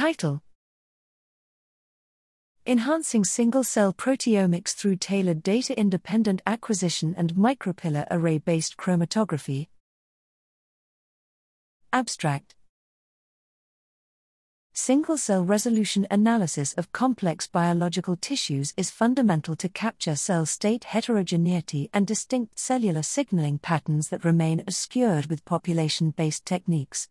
Title Enhancing Single Cell Proteomics Through Tailored Data Independent Acquisition and Micropillar Array Based Chromatography. Abstract Single cell resolution analysis of complex biological tissues is fundamental to capture cell state heterogeneity and distinct cellular signaling patterns that remain obscured with population based techniques.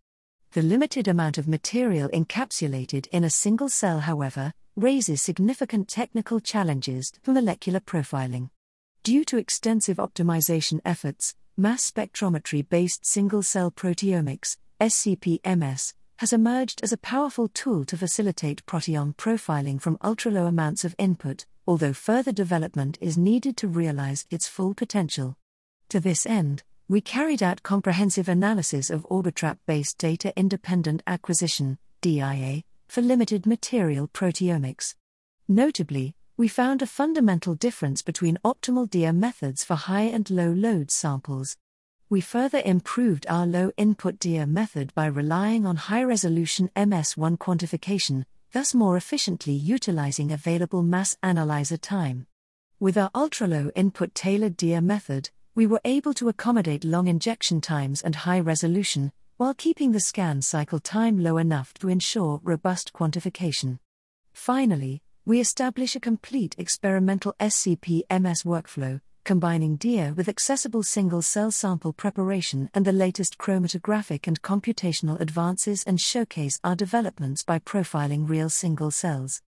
The limited amount of material encapsulated in a single cell, however, raises significant technical challenges for molecular profiling. Due to extensive optimization efforts, mass spectrometry based single cell proteomics, SCP-MS, has emerged as a powerful tool to facilitate proteome profiling from ultra-low amounts of input, although further development is needed to realize its full potential. To this end, we carried out comprehensive analysis of Orbitrap-based data independent acquisition (DIA) for limited material proteomics. Notably, we found a fundamental difference between optimal DIA methods for high and low load samples we further improved our low input DIA method by relying on high resolution MS1 quantification, thus more efficiently utilizing available mass analyzer time. With our ultra low input tailored DIA method, we were able to accommodate long injection times and high resolution, while keeping the scan cycle time low enough to ensure robust quantification. Finally, we establish a complete experimental SCP MS workflow, combining DIA with accessible single cell sample preparation and the latest chromatographic and computational advances and showcase our developments by profiling real single cells.